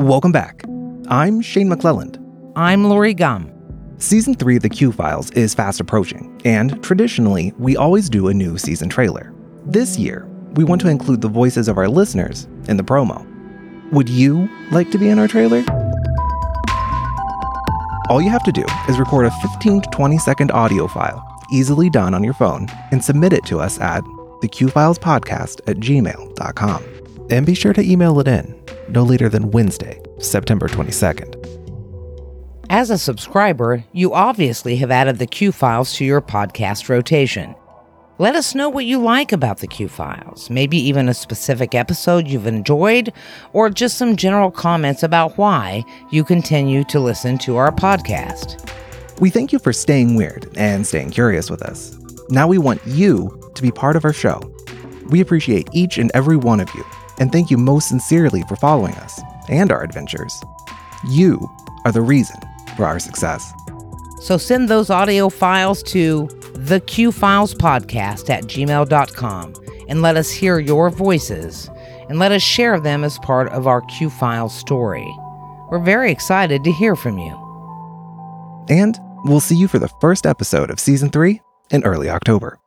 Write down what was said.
Welcome back. I'm Shane McClelland. I'm Lori Gum. Season 3 of The Q Files is fast approaching, and traditionally, we always do a new season trailer. This year, we want to include the voices of our listeners in the promo. Would you like to be in our trailer? All you have to do is record a 15 to 20 second audio file, easily done on your phone, and submit it to us at theqfilespodcast at gmail.com. And be sure to email it in no later than Wednesday, September 22nd. As a subscriber, you obviously have added the Q Files to your podcast rotation. Let us know what you like about the Q Files, maybe even a specific episode you've enjoyed, or just some general comments about why you continue to listen to our podcast. We thank you for staying weird and staying curious with us. Now we want you to be part of our show. We appreciate each and every one of you, and thank you most sincerely for following us and our adventures. You are the reason for our success. So send those audio files to the Q Files Podcast at gmail.com and let us hear your voices and let us share them as part of our Q Files story. We're very excited to hear from you. And we'll see you for the first episode of season three in early October.